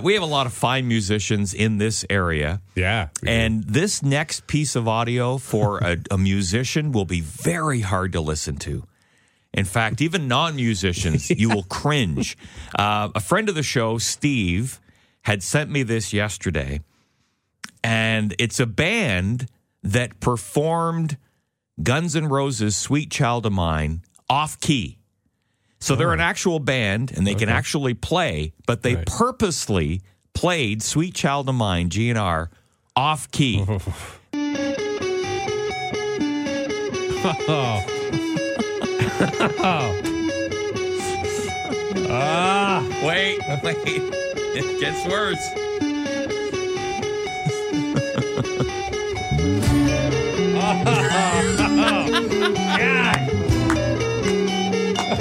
We have a lot of fine musicians in this area. Yeah. And this next piece of audio for a, a musician will be very hard to listen to. In fact, even non musicians, you will cringe. Uh, a friend of the show, Steve, had sent me this yesterday, and it's a band that performed Guns N' Roses' Sweet Child o' Mine off key. So they're an actual band and they can actually play, but they Right. purposely played Sweet Child o' Mine, GNR, off key. Ah. Wait, wait. It gets worse. She's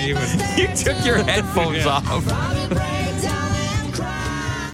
even. You took your headphones off. Probably break